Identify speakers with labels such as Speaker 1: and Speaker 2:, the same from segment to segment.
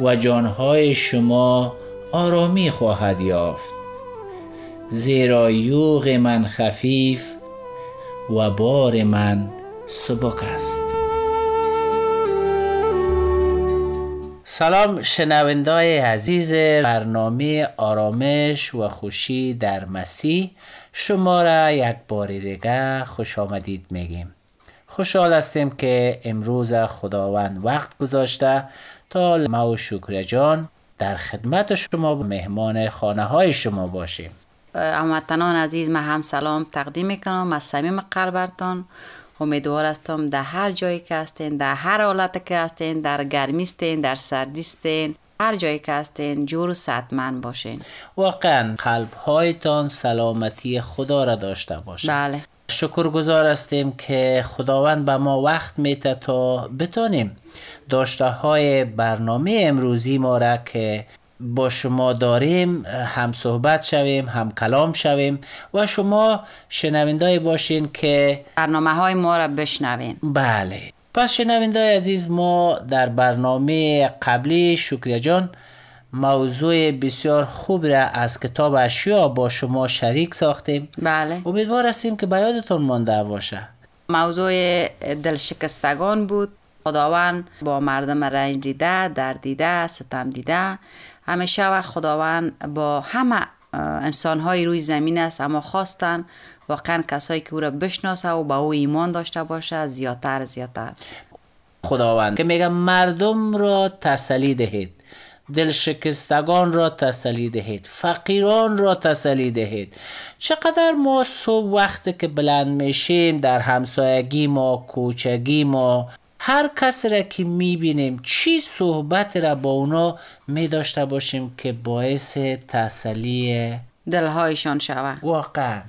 Speaker 1: و جانهای شما آرامی خواهد یافت. زیرا یوغ من خفیف و بار من سبک است. سلام شنوندای عزیز برنامه آرامش و خوشی در مسیح. شما را یک بار دیگه خوش آمدید میگیم. خوشحال هستیم که امروز خداوند وقت گذاشته تا ما و شکر جان در خدمت شما مهمان خانه های شما باشیم.
Speaker 2: هموطنان عزیز من هم سلام تقدیم می‌کنم. از صمیم قلبتان امیدوار هستم در هر جایی که هستین در هر حالت که هستین در گرمی استین در سردی استین هر جایی که هستین جور و صحتمند باشین.
Speaker 1: واقعا قلب هایتان سلامتی خدا را داشته باشین
Speaker 2: بله.
Speaker 1: شکرگزار هستیم که خداوند به ما وقت میته تا بتانیم داشته های برنامه امروزی ما را که با شما داریم هم صحبت شویم هم کلام شویم و شما شنوینده باشین که
Speaker 2: برنامه های ما را بشنوین.
Speaker 1: بله. پس شنوینده عزیز ما در برنامه قبلی شکریه جان موضوع بسیار خوب را از کتاب اشیا با شما شریک ساختیم.
Speaker 2: بله.
Speaker 1: امیدوار هستیم که به یادتون مانده باشه.
Speaker 2: موضوع دلشکستگان بود. خداوند با مردم رنج دیده در دیده ستم دیده. همیشه و خداوند با همه انسان های روی زمین است اما خواستن واقعا کسایی که او را بشناسه و با او ایمان داشته باشه زیادتر زیادتر
Speaker 1: خداوند که میگه مردم را تسلی دهید. دلشکستگان را تسلی دهید فقیران را تسلی دهید. چقدر ما صبح وقتی که بلند میشیم در همسایگی ما کوچگی ما هر کس را که می‌بینیم چی صحبت را با اونا می داشته باشیم که باعث تسلی
Speaker 2: دلهایشان شود.
Speaker 1: واقعا.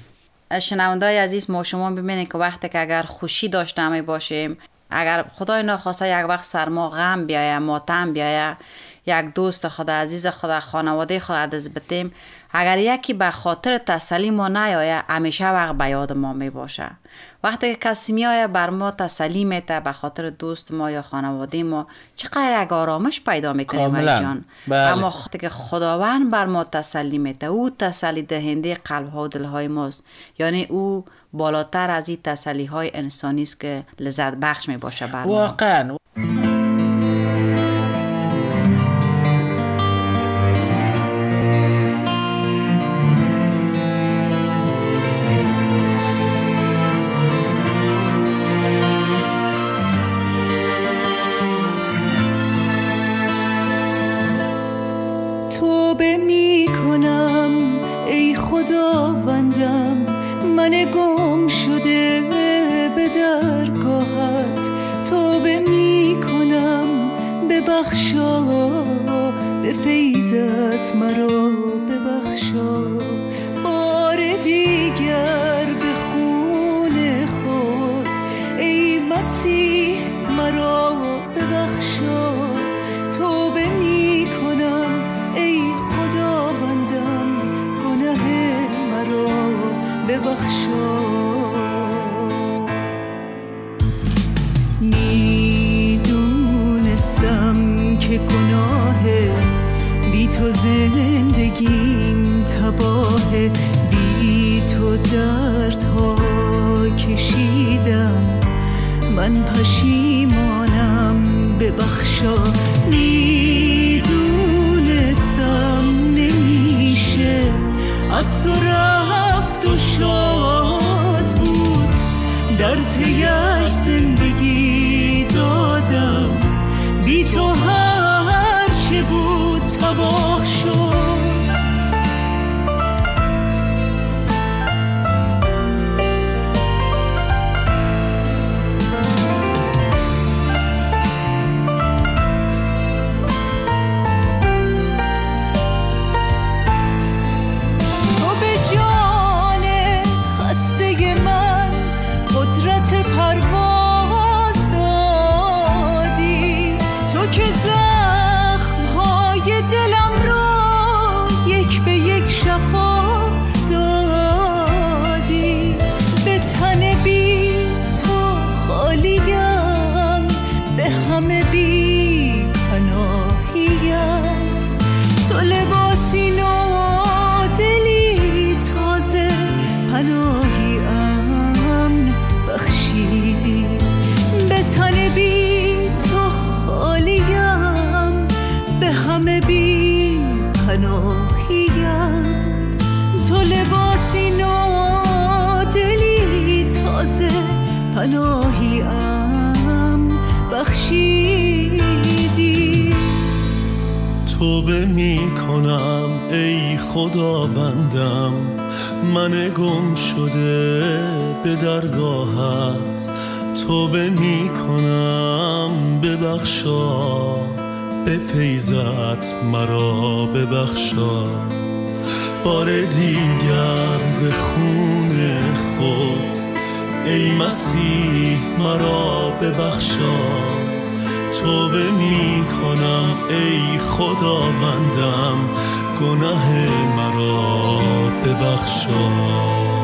Speaker 2: شنوندای عزیز ما شما ببینید که وقتی که اگر خوشی داشته می باشیم اگر خدای ناخواسته یک وقت سرما غم بیایه ماتم بیایه یک دوست خدا عزیز خدا خانواده خدا از بتیم. اگر یکی به خاطر تسلی ما نیایه همیشه وقت به یاد ما می باشه. وقتی که کسی میایه بر ما تسلی میته به خاطر دوست ما یا خانواده ما چقدر یک آرامش پیدا می‌کنیم جان.
Speaker 1: بله.
Speaker 2: اما وقتی که خداوند بر ما تسلی میته او تسلی دهنده قلب ها و دل های ماست. یعنی او بالاتر از این تسلی های انسانی است که لذت بخش می باشه بر ما.
Speaker 1: واقعا.
Speaker 3: بی تو دردها کشیدم. من پشیمانم ببخشا می‌دونستم نمیشه. از تو رفت و شاد بود. در پیش زندگی دادم. بی تو هر چه بود تبا
Speaker 4: توبه می کنم ای خداوندم. من گم شده به درگاهت. توبه می کنم ببخشا. به فیضت مرا ببخشا. بار دیگر به خون خود ای مسیح مرا ببخشا. توبه می کنم ای خداوندم گناه مرا ببخشا.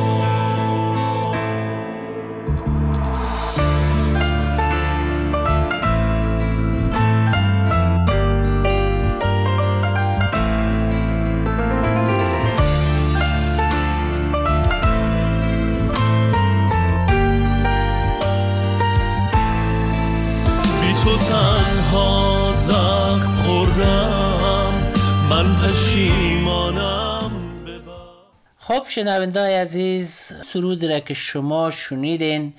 Speaker 4: تو تنها زخم خوردم. من پشیمانم
Speaker 1: خب شنوندای عزیز سرود را که شما شنیدین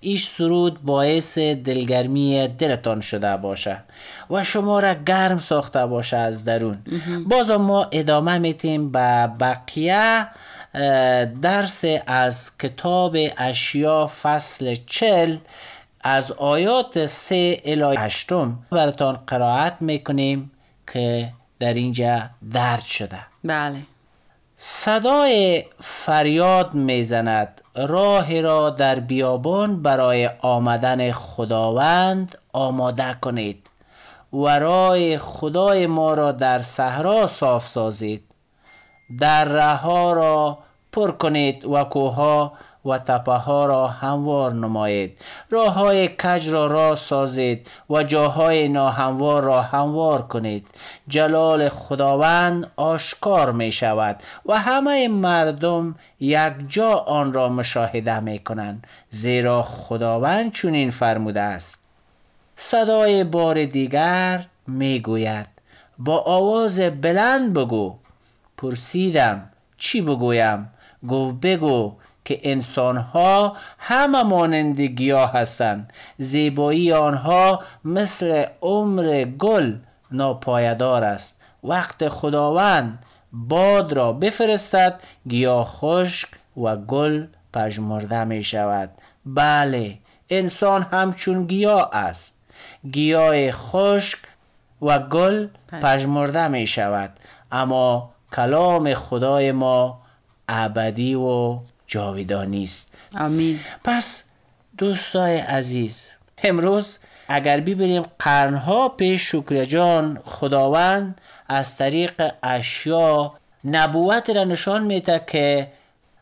Speaker 1: ایش سرود باعث دلگرمی دلتان شده باشه و شما را گرم ساخته باشه از درون. باز ما ادامه میتیم به بقیه درس از کتاب اشیا فصل چل از آیات سه الی هشتم براتان قرائت می‌کنیم که در اینجا درد شده.
Speaker 2: بله.
Speaker 1: صدای فریاد می‌زند. راه را در بیابان برای آمدن خداوند آماده کنید و راه خدای ما را در صحرا صاف سازید. در رها را پر کنید و کوها و تپه ها را هموار نمایید. راه های کج را راست سازید و جاهای ناهموار را هموار کنید. جلال خداوند آشکار می شود و همه مردم یک جا آن را مشاهده می کنند زیرا خداوند چنین فرموده است. صدای بار دیگر می گوید با آواز بلند بگو. پرسیدم چی بگویم؟ گفت بگو. که انسانها همه مانند گیاه هستند. زیبایی آنها مثل عمر گل ناپایدار است. وقت خداوند باد را بفرستد گیاه خشک و گل پژمرده می شود بله انسان همچون گیاه است. گیاه خشک و گل پژمرده می شود اما کلام خدای ما ابدی و جاودانی است
Speaker 2: آمین.
Speaker 1: پس دوستای عزیز امروز اگر ببینیم قرنها پیش شکر جان خداوند از طریق اشیا نبوت را نشان میده که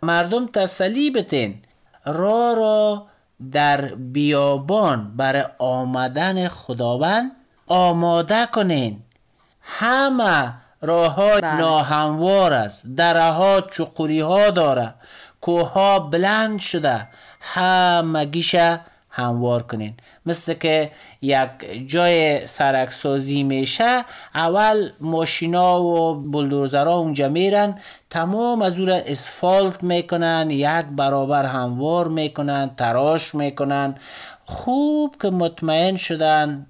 Speaker 1: مردم تسلی بتین راه را در بیابان برای آمدن خداوند آماده کنین. همه راه ها
Speaker 2: بله.
Speaker 1: ناهموار است. دره ها چقوری ها داره. کوه ها بلند شده. همگیشه هموار کنین. مثل که یک جای سرک سازی میشه اول ماشینا و بلدوزرها اونجا میرن تمام از او را اسفالت می‌کنن یک برابر هموار می‌کنن تراش می‌کنن. خوب که مطمئن شدن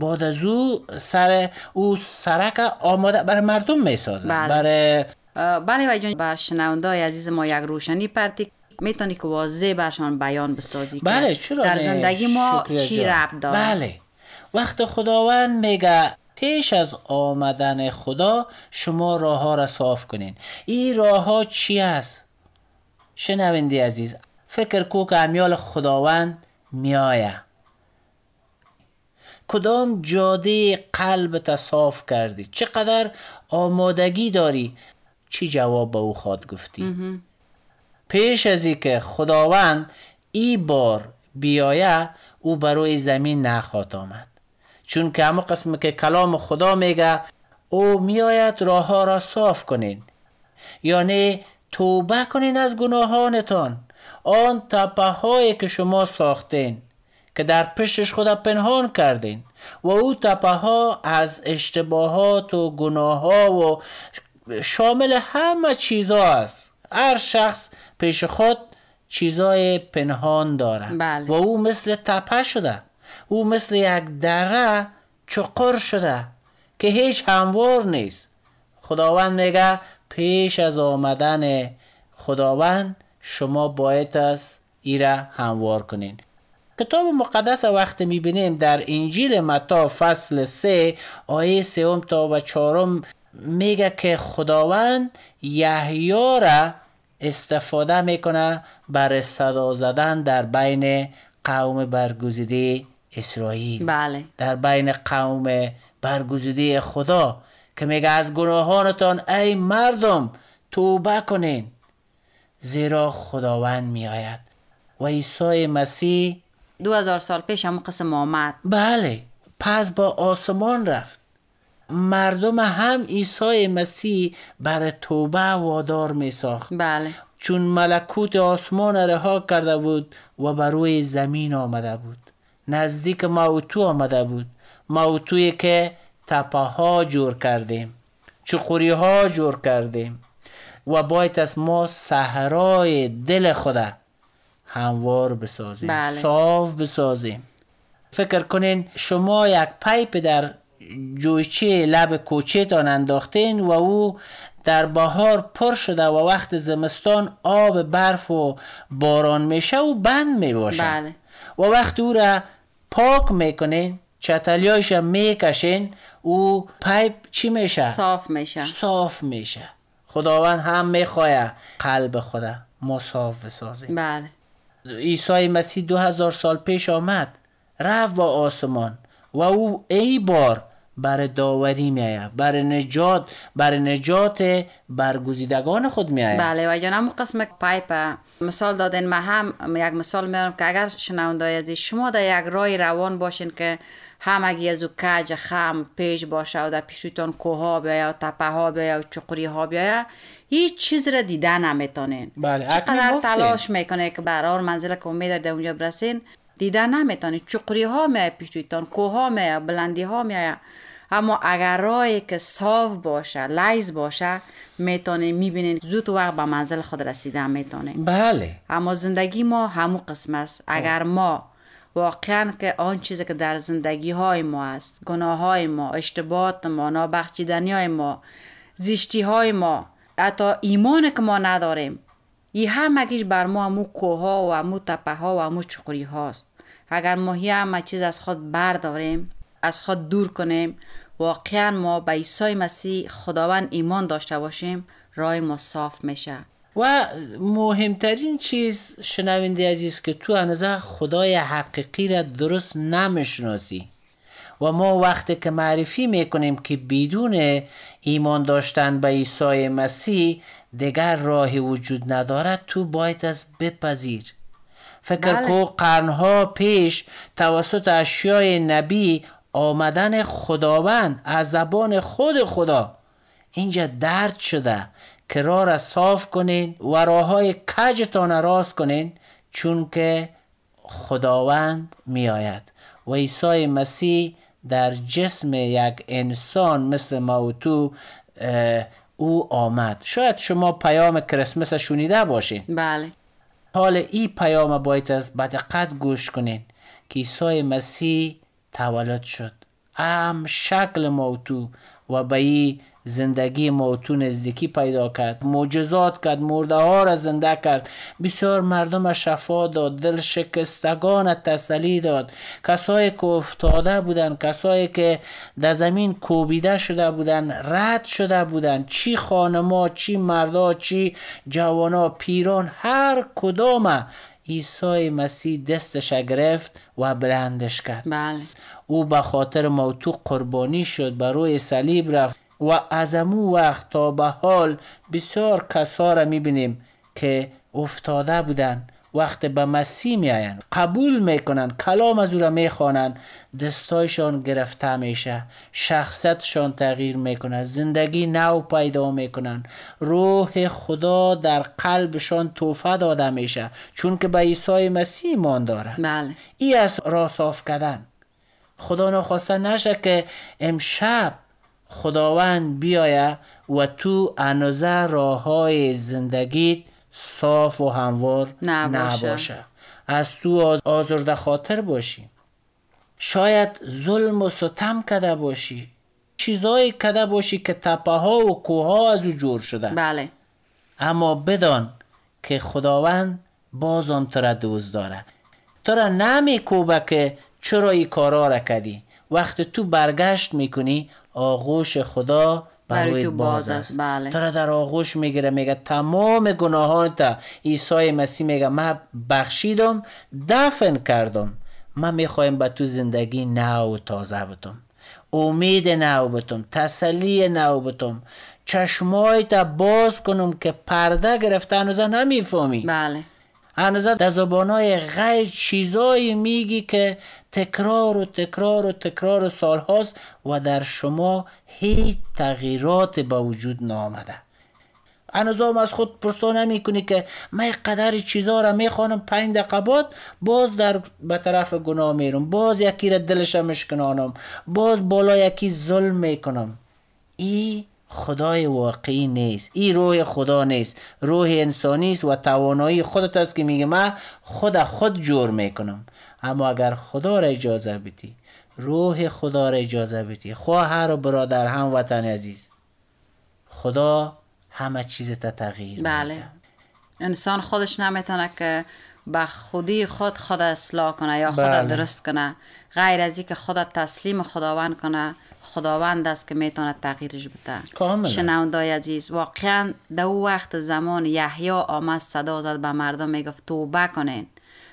Speaker 1: بعد از او سر او سرک آماده برای مردم می‌سازن.
Speaker 2: بله.
Speaker 1: برای
Speaker 2: بله و جان بر شنونده عزیز ما یک روشنی پرتی. می‌تونی که واضح برشان بیان بسازی که
Speaker 1: بله چرا
Speaker 2: در؟ زندگی ما چی. ربط داره؟
Speaker 1: بله. وقت خداوند میگه پیش از آمدن خدا شما راه ها را صاف کنین. این راه ها چی است؟ شنوندی عزیز فکر کو که امیال خداوند میایه. کدام جاده قلبت صاف کردی؟ چقدر آمادگی داری؟ چی جواب به او خواد گفتی؟ پیش از ای که خداوند ای بار بیایه او بروی زمین نخواد آمد. چون که همه قسم که کلام خدا میگه او میآید راه ها را صاف کنین. یعنی توبه کنین از گناهانتان. آن تپه هایی که شما ساختین که در پشتش خدا پنهان کردین و او تپه ها از اشتباهات و گناه ها و شامل همه چیزا است. هر شخص پیش خود چیزای پنهان داره.
Speaker 2: بله.
Speaker 1: و او مثل تپه شده. او مثل یک دره چقر شده که هیچ هموار نیست. خداوند میگه پیش از آمدن خداوند شما باید از ایره هموار کنین. کتاب مقدس وقت می‌بینیم در انجیل متا فصل 3 آیه سوم تا و چهارم میگه که خداوند یحیی را استفاده می‌کنه بر صدا زدن در بین قوم برگزیده اسرائیل.
Speaker 2: بله.
Speaker 1: در بین قوم برگزیده خدا که میگه از گناهانتان ای مردم توبه کنین زیرا خداوند میآید. و عیسی مسیح
Speaker 2: دو هزار سال پیش همون قسم آمد.
Speaker 1: بله پس با آسمان رفت. مردم هم عیسی مسیح بر توبه وادار می ساخت
Speaker 2: بله.
Speaker 1: چون ملکوت آسمان رها کرده بود و بر روی زمین آمده بود. نزدیک موتو آمده بود. موتوی که تپه ها جور کردیم. چخوری ها جور کردیم. و باید از ما صحرای دل خدا هموار بسازیم.
Speaker 2: بله.
Speaker 1: صاف بسازیم. فکر کنین شما یک پایپ در جویچه لب کوچهتان انداختین و او در بهار پر شده و وقت زمستان آب برف و باران میشه و بند می‌باشه
Speaker 2: بله.
Speaker 1: و وقت او را پاک می‌کنین چتلیایش را می‌کشین او پایپ چی میشه؟
Speaker 2: صاف میشه.
Speaker 1: صاف میشه. خداوند هم می‌خواه قلب خدا ما صاف بسازیم
Speaker 2: بله.
Speaker 1: عیسی مسیح دو هزار سال پیش آمد رفت با آسمان و او ای بار بر داوری می آید بر نجات بر نجات برگزیدگان خود می آید
Speaker 2: بله و جناب قسم پایپ مثال دادن ما هم یک مثال میارم که اگر شنونده عزیز شما در یک راه روان باشین که همگی از او کج خم پیش باشه و در پیشتون کوها بیاید و تپه ها بیاید و چقری ها بیاید هیچ چیز را دیده نمی‌تونین.
Speaker 1: بله،
Speaker 2: چقدر. تلاش می‌کنه که برار منزل که امید در اونجا برسین دیده نمی‌تونین. چقری ها میاید پیشتون کوها میاید بلندی ها میاید اما اگر راهی که صاف باشه لیز باشه می‌تونین می‌بینین زود وقت به منزل خود رسیدن می‌تونین
Speaker 1: بله.
Speaker 2: اما زندگی ما همون قسم است. اگر ما واقعا که آن چیزی که در زندگی های ما است گناه های ما اشتباهات ما نابخشیدنی های ما زیشتی های ما حتی ایمان که ما نداریم این همگیش بر ما همو کوها و همو تپه ها و همو چقری هاست اگر ما همه چیز از خود برداریم از خود دور کنیم. واقعا ما به عیسی مسیح خداوند ایمان داشته باشیم راه ما صاف میشه.
Speaker 1: و مهمترین چیز شنونده عزیز که تو هنوزه خدای حقیقی را درست نمی‌شناسی و ما وقتی که معرفی می‌کنیم که بدون ایمان داشتن به عیسی مسیح دیگر راهی وجود ندارد تو باید از بپذیر. فکر
Speaker 2: بله.
Speaker 1: کو قرنها پیش توسط اشیای نبی آمدن خداوند از زبان خود خدا. اینجا درد شده که راه را صاف کنین و راه های کجتان را راست کنین چون که خداوند می آید و عیسی مسیح در جسم یک انسان مثل ما و تو او آمد. شاید شما پیام کریسمس شنیده باشین.
Speaker 2: بله.
Speaker 1: حال این پیام باید از بدقت گوش کنین که عیسی مسیح تولد شد. ام شکل موتو و به این زندگی موتو نزدیکی پیدا کرد. معجزات کرد مرده ها را زنده کرد. بسیار مردم شفا داد دل شکستگان تسلی داد. کسایی که افتاده بودند کسایی که در زمین کوبیده شده بودند رد شده بودند. چی خانما چی مردا چی جوانا پیران هر کدام عیسی مسیح دستش گرفت و بلندش کرد.
Speaker 2: بله.
Speaker 1: او به خاطر ما و تو قربانی شد بر روی صلیب رفت و از امو وقت تا به حال بسیار کسا را می‌بینیم که افتاده بودن وقت به مسیح میآیند. قبول می‌کنن کلام از او را می‌خوانند. دستایشان گرفته میشه. شخصیتشان تغییر می‌کنه. زندگی نو پیدا می‌کنن. روح خدا در قلبشان توفه داده میشه. چون که به عیسی مسیح ایمان دارن.
Speaker 2: بله.
Speaker 1: ای از را صاف کردن. خدا نخواسته نشه که امشب خداوند بیایه و تو انوزه راه های زندگیت صاف و هموار
Speaker 2: نباشه.
Speaker 1: نباشه. از تو آز- آزرده خاطر باشی. شاید ظلم و ستم کده باشی. چیزایی کده باشی که تپه ها و کوه ها از او جور شده.
Speaker 2: بله.
Speaker 1: اما بدان که خداوند بازم تو را دوست داره. تو را نمیکوبه که چرا این کارا را کردی. وقتی تو برگشت می‌کنی آغوش خدا
Speaker 2: برای تو باز
Speaker 1: است.
Speaker 2: است، بله.
Speaker 1: تو را در آغوش می‌گیره میگه تمام گناهان تا عیسی مسیح میگه من بخشیدم دفن کردم. من می‌خوایم به تو زندگی نو و تازه بتم امید نو بتم تسلی نو بتم چشمای تا باز کنم که پرده گرفته هنوز نمی‌فهمی.
Speaker 2: بله.
Speaker 1: هنوز در زبانهای غیر چیزایی میگی که تکرار و تکرار و تکرار سال هاست و در شما هیچ تغییرات به وجود نامده هنوز هم از خود پرسا نمی کنی که من قدر چیزا را می‌خوانم پنج دقیقه بعد باز در به طرف گناه میرم باز یکی را دلش مشکنانم باز بالا یکی ظلم می‌کنم. ای خدای واقعی نیست. ای روح خدا نیست. روح انسانی است و توانایی خودت است که میگه من خود خود جور می‌کنم. اما اگر خدا را اجازه بدی روح خدا را اجازه بدی خواهر و برادر هم وطن عزیز خدا همه چیز تا تغییر
Speaker 2: بله.
Speaker 1: میده.
Speaker 2: انسان خودش نمی‌تونه که به خودی خود خود اصلاح کنه یا خود
Speaker 1: بله.
Speaker 2: درست کنه غیر از که خود تسلیم خداوند کنه خداوند است که می‌تونه تغییرش بده. شنوندای عزیز واقعا در او وقت زمان یحیی آمد صدا زد به مردم می‌گفت توبه کنین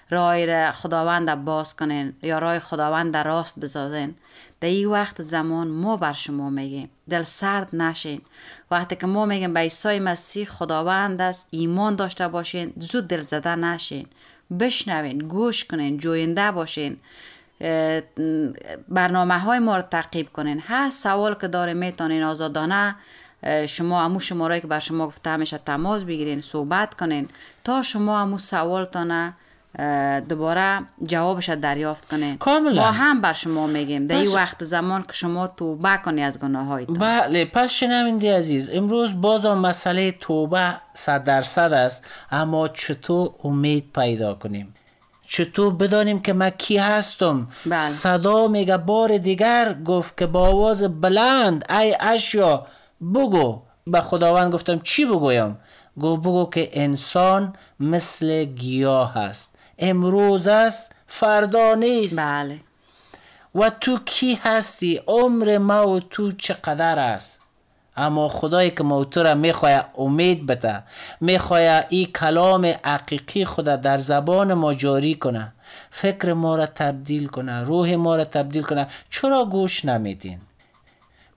Speaker 2: راه را خداوند باز کنین یا راه خداوند را راست بسازین در این وقت زمان ما بر شما میگیم. دل سرد نشین. وقتی که ما میگیم به عیسی مسیح خداوند است ایمان داشته باشین زود دل زده نشین. بشنوین گوش کنین جوینده باشین. برنامه های ما رو تعقیب کنین. هر سوال که داره می‌تونین آزادانه شما امو شماره که بر شما گفته همیشه تماس بگیرین صحبت کنین. تا شما امو سوالتانه دوباره جوابش رو دریافت کنین
Speaker 1: کاملا.
Speaker 2: ما هم بر شما میگیم. در این
Speaker 1: پس-
Speaker 2: وقت زمان که شما توبه کنی از گناه هایتان
Speaker 1: بله پس شنونده عزیز امروز بازم مسئله توبه صد درصد است اما چطور امید پیدا کنیم؟ چطور بدانیم که من کی هستم؟
Speaker 2: بله.
Speaker 1: صدا میگه بار دیگر گفت که با آواز بلند ای اشیا بگو. به خداوند گفتم چی بگویم؟ گو بگو که انسان مثل گیاه است. امروز است فردا نیست.
Speaker 2: بله.
Speaker 1: و تو کی هستی؟ عمر ما و تو چقدر است؟ اما خدایی که ما و تو را می‌خواه امید بده می‌خواه این کلام حقیقی خدا در زبان ما جاری کنه. فکر ما را تبدیل کنه روح ما را تبدیل کنه. چرا گوش نمیدین؟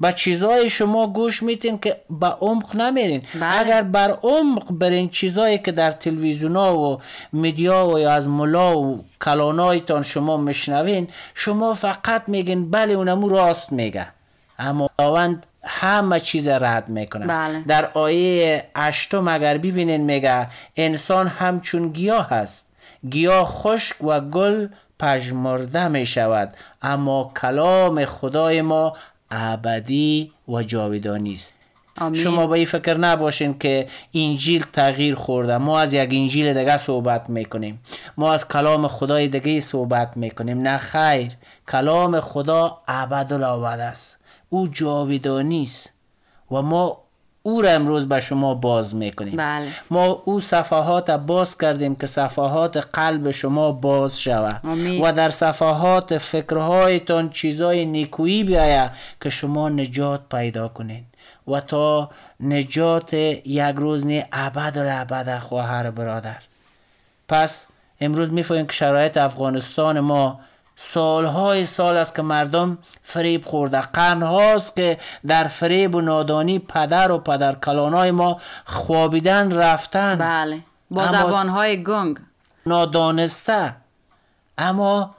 Speaker 1: با چیزای شما گوش میتین که به عمق نمیرین.
Speaker 2: بله.
Speaker 1: اگر بر عمق برین چیزایی که در تلویزیون و میدیا و یا از ملا و کلانایتان شما میشنوین شما فقط میگین بله اونمو راست میگه. اما خداوند همه چیز رد می‌کنه.
Speaker 2: بله.
Speaker 1: در آیه هشتم اگر ببینین میگه انسان همچون گیاه هست. گیاه خشک و گل پژمرده می شود اما کلام خدای ما ابدی و جاودانی است.
Speaker 2: آمین.
Speaker 1: شما به این فکر نباشین که انجیل تغییر خورده. ما از یک انجیل دیگه صحبت می‌کنیم. ما از کلام خدای دیگه صحبت می‌کنیم. نه خیر. کلام خدا ابدالآبد است. او جاودانی است. و ما او را امروز به شما باز می‌کنیم
Speaker 2: بله.
Speaker 1: ما او صفحات باز کردیم که صفحات قلب شما باز شود. و در صفحات فکرهایتان چیزای نیکویی بیاید که شما نجات پیدا کنین و تا نجات یک روز نه ابد الابد خواهر برادر پس امروز می‌فهمیم که شرایط افغانستان ما سالهای سال است که مردم فریب خورده. قرن هاست که در فریب و نادانی پدر و پدر کلانای ما خوابیدن رفتن.
Speaker 2: بله. با زبانهای گنگ.
Speaker 1: نادانسته. اما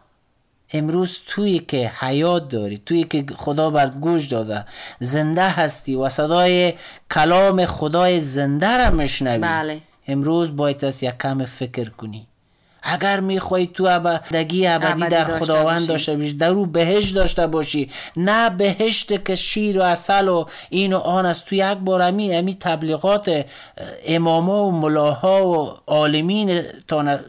Speaker 1: امروز توی که حیات داری توی که خدا برد گوش داده. زنده هستی و صدای کلام خدای زنده را میشنوی.
Speaker 2: بله.
Speaker 1: امروز باید است یک کم فکر کنی. اگر می‌خوای تو ابدگی ابدی در خداوند. داشته باشی در او بهشت داشته باشی نه بهشت که شیر و اصل و این و آن است. تو یک بار امی امی تبلیغات اماما و ملاها و عالمین تان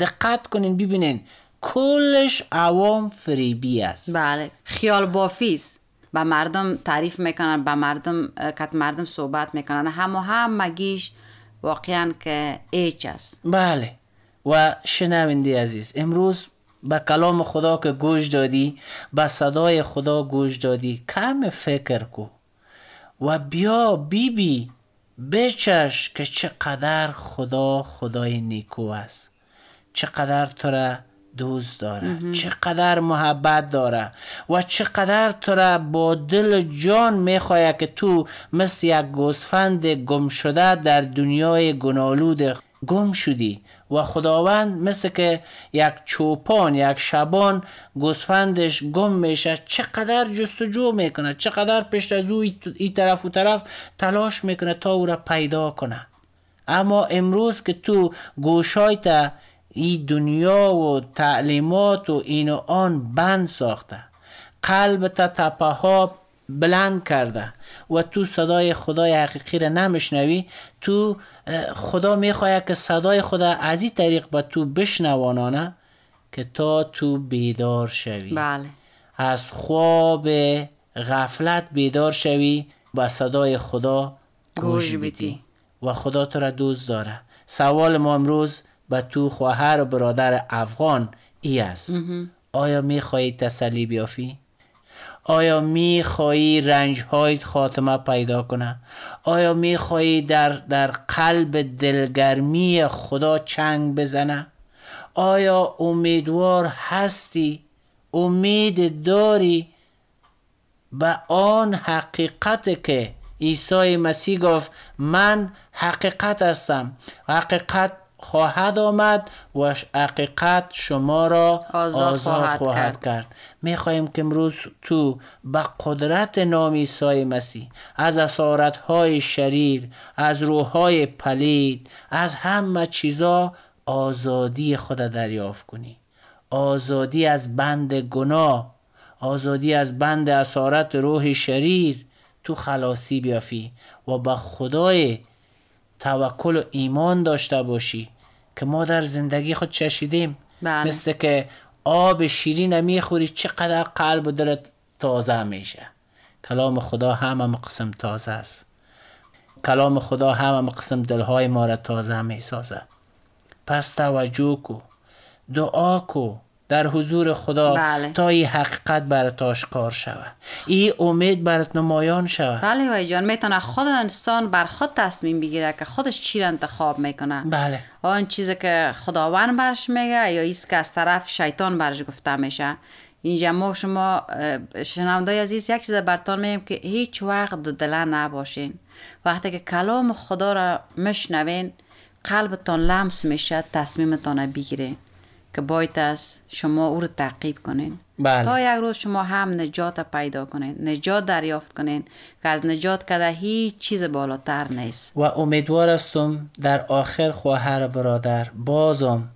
Speaker 1: دقت کنین ببینین کلش عوام فریبی است.
Speaker 2: بله. خیال بافیز به مردم تعریف می‌کنن به مردم که مردم صحبت می‌کنن. هم و هم مگیش واقعا که ایچ است.
Speaker 1: بله. و شنونده عزیز امروز به کلام خدا که گوش دادی به صدای خدا گوش دادی کم فکر کو و بیا بیبی بی بچش که چقدر خدا خدای نیکو است. چقدر تو را دوست داره چقدر محبت داره و چقدر تو را با دل جان می‌خواه که تو مثل یک گوسفند گم شده در دنیای گنالود گم شدی. و خداوند مثل که یک چوپان یک شبان گوسفندش گم میشه چقدر جستجو می‌کنه چقدر پشت از او ای طرف و طرف تلاش می‌کنه تا او را پیدا کنه اما امروز که تو گوشایت ای دنیا و تعلیمات و این و آن بند ساخته قلبت ها بلند کرده و تو صدای خدای حقیقی را نمیشنوی تو خدا می‌خواه که صدای خدا از این طریق به تو بشنوانانه که تا تو بیدار شوی.
Speaker 2: بله.
Speaker 1: از خواب غفلت بیدار شوی و صدای خدا
Speaker 2: گوش. بدی
Speaker 1: و خدا تو را دوست داره. سوال ما امروز به تو خواهر و برادر افغان ای است. آیا می‌خواهی تسلی بیافی؟ آیا می‌خواهی رنج های خاتمه پیدا کنه؟ آیا می‌خواهی در, در قلب دلگرمی خدا چنگ بزنه؟ آیا امیدوار هستی؟ امید داری به آن حقیقت که عیسی مسیح گفت من حقیقت هستم حقیقت خواهد آمد و حقیقت شما را
Speaker 2: آزاد
Speaker 1: آزاد,
Speaker 2: خواهد
Speaker 1: خواهد,
Speaker 2: کرد.
Speaker 1: کرد می‌خواهیم که امروز تو به قدرت نام عیسی مسیح از اسارت های شریر از روحهای پلید از همه چیزا آزادی خود دریافت کنی آزادی از بند گناه آزادی از بند اسارت روح شریر تو خلاصی بیافی و به خدای توکل و ایمان داشته باشی که ما در زندگی خود چشیدیم.
Speaker 2: بله.
Speaker 1: مثل که آب شیرین می‌خوری چقدر قلب و دلت تازه میشه. کلام خدا همه قسم تازه است. کلام خدا همه قسم دلهای ما را تازه می‌سازه. پس توجه کو دعا کو. در حضور خدا
Speaker 2: بله.
Speaker 1: تا این حقیقت برات آشکار شود. این امید برات نمایان شود.
Speaker 2: بله وای جان می‌تونه خود انسان بر خود تصمیم بگیره که خودش چی را انتخاب می‌کنه.
Speaker 1: بله.
Speaker 2: آن چیزی که خداوند برش میگه یا ایست که از طرف شیطان برش گفته میشه. اینجا ما شما شنوندای عزیز یک چیز برتان میگیم که هیچ وقت دو دله نباشین. وقتی که کلام خدا را مشنوین قلبتان لمس میشه تصمیمتان بگیرین. که باید است شما او رو تعقیب کنین.
Speaker 1: بله.
Speaker 2: تا یک روز شما هم نجات پیدا کنین نجات دریافت کنین که از نجات کده هیچ چیز بالاتر نیست.
Speaker 1: و امیدوار هستم در آخر خواهر برادر بازم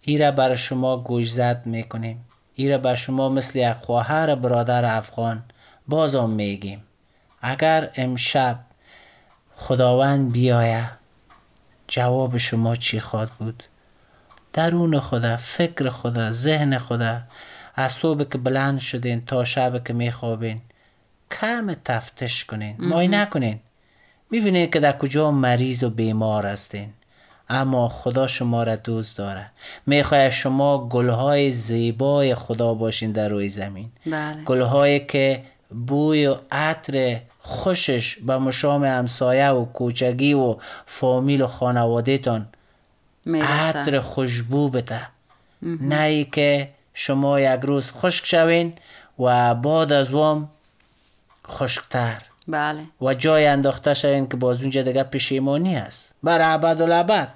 Speaker 1: ایره بر شما گوش زد می‌کنیم ایره بر شما مثل یک خواهر برادر افغان بازم میگیم. اگر امشب خداوند بیایه جواب شما چی خواد بود؟ درون خدا فکر خدا ذهن خدا. از صبح که بلند شدین تا شب که میخوابین. کم تفتش کنین. ماینه کنین می‌بینین که در کجا مریض و بیمار هستین. اما خدا شما را دوست داره. می‌خواه شما گلهای زیبای خدا باشین در روی زمین.
Speaker 2: بله.
Speaker 1: گلهایی که بوی و عطر خوشش به مشام همسایه و کوچگی و فامیل و خانوادهتان
Speaker 2: می‌رسه.
Speaker 1: عطر خوشبو بده. نه ای که شما یک روز خشک شوین و بعد از وام خشکتر.
Speaker 2: بله.
Speaker 1: و جای انداخته شوین که باز اونجا دیگه پشیمانی است. بر ابد الابد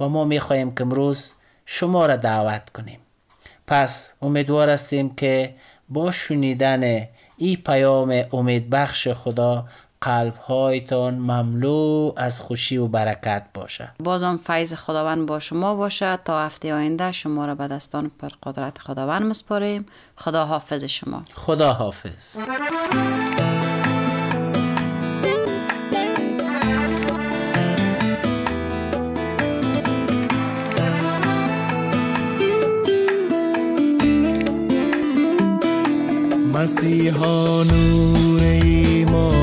Speaker 1: و ما می‌خواهیم که امروز شما را دعوت کنیم. پس امیدوار هستیم که با شنیدن ای پیام امید بخش خدا قلب هایتان مملو از خوشی و برکت باشه.
Speaker 2: بازم فیض خداوند با شما باشه. تا هفته آینده شما را به دستان پر قدرت خداوند مسپاریم خدا حافظ شما.
Speaker 1: خدا حافظ.
Speaker 4: مسیحا نور ایمانم